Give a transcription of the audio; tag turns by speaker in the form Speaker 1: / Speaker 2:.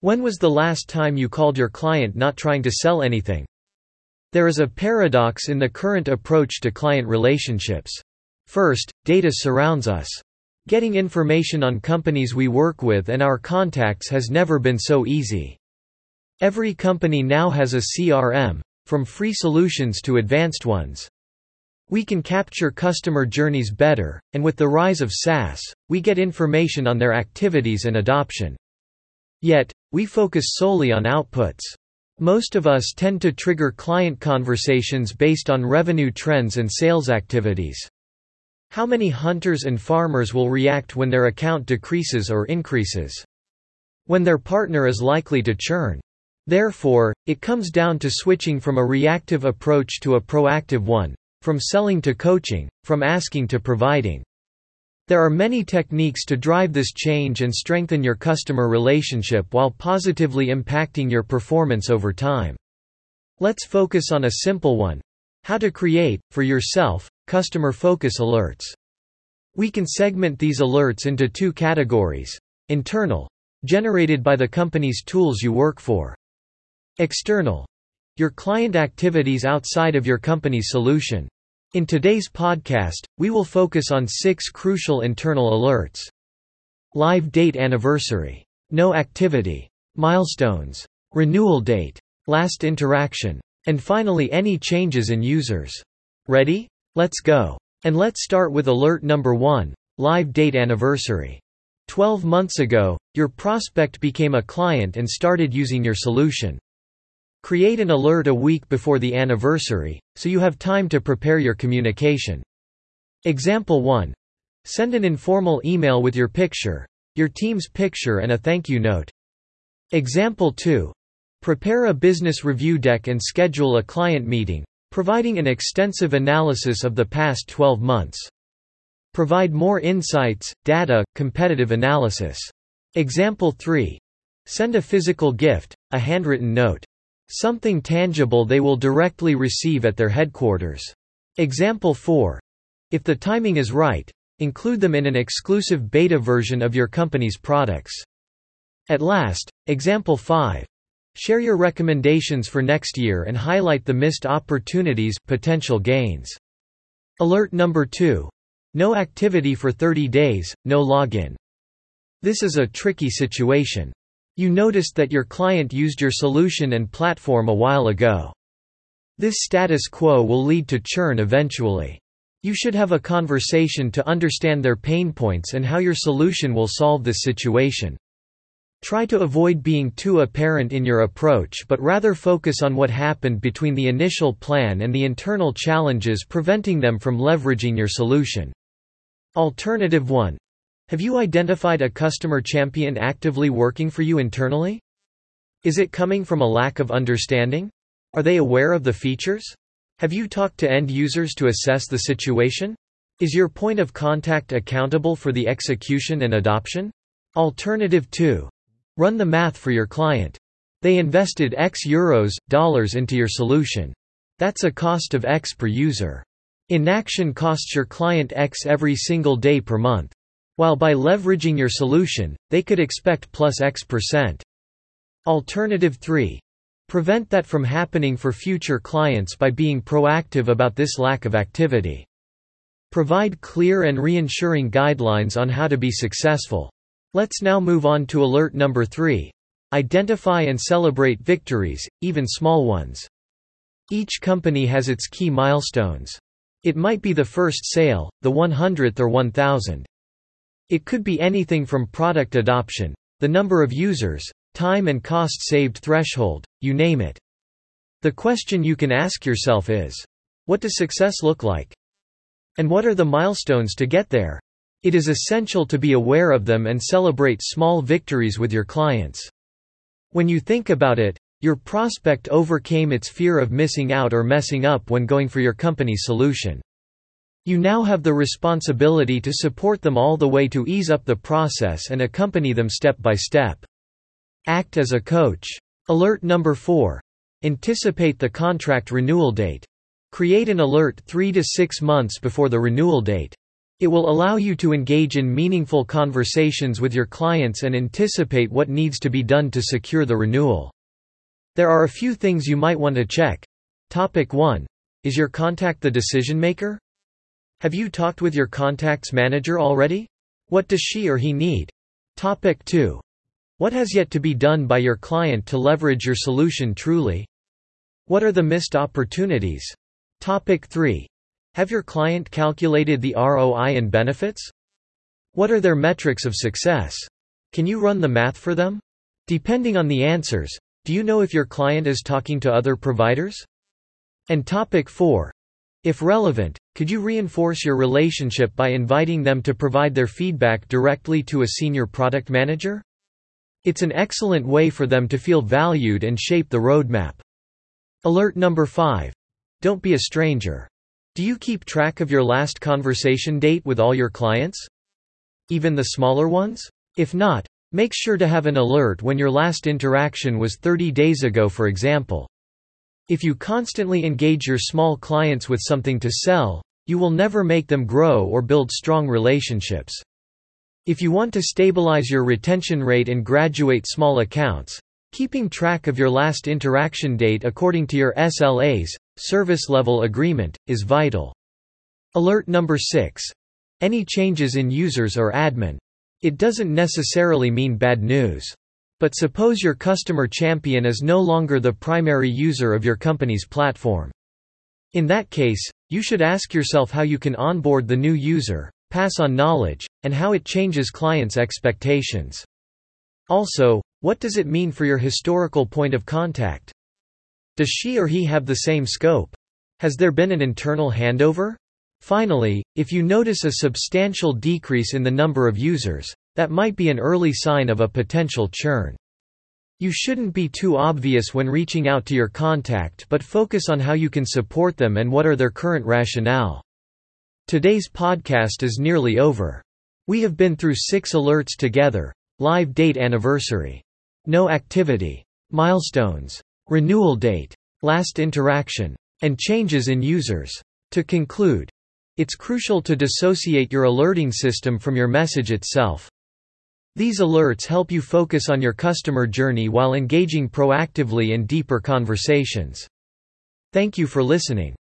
Speaker 1: When was the last time you called your client not trying to sell anything? There is a paradox in the current approach to client relationships. First, data surrounds us. Getting information on companies we work with and our contacts has never been so easy. Every company now has a CRM, from free solutions to advanced ones. We can capture customer journeys better, and with the rise of SaaS, we get information on their activities and adoption. Yet, we focus solely on outputs. Most of us tend to trigger client conversations based on revenue trends and sales activities. How many hunters and farmers will react when their account decreases or increases? When their partner is likely to churn? Therefore, it comes down to switching from a reactive approach to a proactive one, from selling to coaching, from asking to providing. There are many techniques to drive this change and strengthen your customer relationship while positively impacting your performance over time. Let's focus on a simple one. How to create, for yourself, customer focus alerts. We can segment these alerts into two categories. Internal. Generated by the company's tools you work for. External. Your client activities outside of your company's solution. In today's podcast, we will focus on six crucial internal alerts. Live date anniversary. No activity. Milestones. Renewal date. Last interaction. And finally any changes in users. Ready? Let's go. And let's start with alert number 1, live date anniversary. 12 months ago, your prospect became a client and started using your solution. Create an alert a week before the anniversary, so you have time to prepare your communication. Example 1. Send an informal email with your picture, your team's picture and a thank you note. Example 2. Prepare a business review deck and schedule a client meeting, providing an extensive analysis of the past 12 months. Provide more insights, data, competitive analysis. Example 3. Send a physical gift, a handwritten note. Something tangible they will directly receive at their headquarters. Example 4. If the timing is right, include them in an exclusive beta version of your company's products. At last, example 5. Share your recommendations for next year and highlight the missed opportunities, potential gains. Alert number 2. No activity for 30 days, no login. This is a tricky situation. You noticed that your client used your solution and platform a while ago. This status quo will lead to churn eventually. You should have a conversation to understand their pain points and how your solution will solve this situation. Try to avoid being too apparent in your approach but rather focus on what happened between the initial plan and the internal challenges preventing them from leveraging your solution. Alternative 1. Have you identified a customer champion actively working for you internally? Is it coming from a lack of understanding? Are they aware of the features? Have you talked to end users to assess the situation? Is your point of contact accountable for the execution and adoption? Alternative 2. Run the math for your client. They invested X euros, dollars into your solution. That's a cost of X per user. Inaction costs your client X every single day per month. While by leveraging your solution, they could expect plus X percent. Alternative 3. Prevent that from happening for future clients by being proactive about this lack of activity. Provide clear and reassuring guidelines on how to be successful. Let's now move on to alert number 3. Identify and celebrate victories, even small ones. Each company has its key milestones. It might be the first sale, the 100th or 1000. It could be anything from product adoption, the number of users, time and cost saved threshold, you name it. The question you can ask yourself is, what does success look like? And what are the milestones to get there? It is essential to be aware of them and celebrate small victories with your clients. When you think about it, your prospect overcame its fear of missing out or messing up when going for your company's solution. You now have the responsibility to support them all the way to ease up the process and accompany them step by step. Act as a coach. Alert number 4. Anticipate the contract renewal date. Create an alert 3 to 6 months before the renewal date. It will allow you to engage in meaningful conversations with your clients and anticipate what needs to be done to secure the renewal. There are a few things you might want to check. Topic 1. Is your contact the decision maker? Have you talked with your contacts manager already? What does she or he need? Topic 2. What has yet to be done by your client to leverage your solution truly? What are the missed opportunities? Topic 3. Have your client calculated the ROI and benefits? What are their metrics of success? Can you run the math for them? Depending on the answers, do you know if your client is talking to other providers? And topic 4. If relevant, could you reinforce your relationship by inviting them to provide their feedback directly to a senior product manager? It's an excellent way for them to feel valued and shape the roadmap. Alert number 5. Don't be a stranger. Do you keep track of your last conversation date with all your clients? Even the smaller ones? If not, make sure to have an alert when your last interaction was 30 days ago for example. If you constantly engage your small clients with something to sell, you will never make them grow or build strong relationships. If you want to stabilize your retention rate and graduate small accounts, keeping track of your last interaction date according to your SLAs, service level agreement, is vital. Alert number 6. Any changes in users or admin. It doesn't necessarily mean bad news. But suppose your customer champion is no longer the primary user of your company's platform. In that case, you should ask yourself how you can onboard the new user, pass on knowledge, and how it changes clients' expectations. Also, what does it mean for your historical point of contact? Does she or he have the same scope? Has there been an internal handover? Finally, if you notice a substantial decrease in the number of users, that might be an early sign of a potential churn. You shouldn't be too obvious when reaching out to your contact but focus on how you can support them and what are their current rationale. Today's podcast is nearly over. We have been through six alerts together live date anniversary, no activity, milestones, renewal date, last interaction, and changes in users. To conclude, it's crucial to dissociate your alerting system from your message itself. These alerts help you focus on your customer journey while engaging proactively in deeper conversations. Thank you for listening.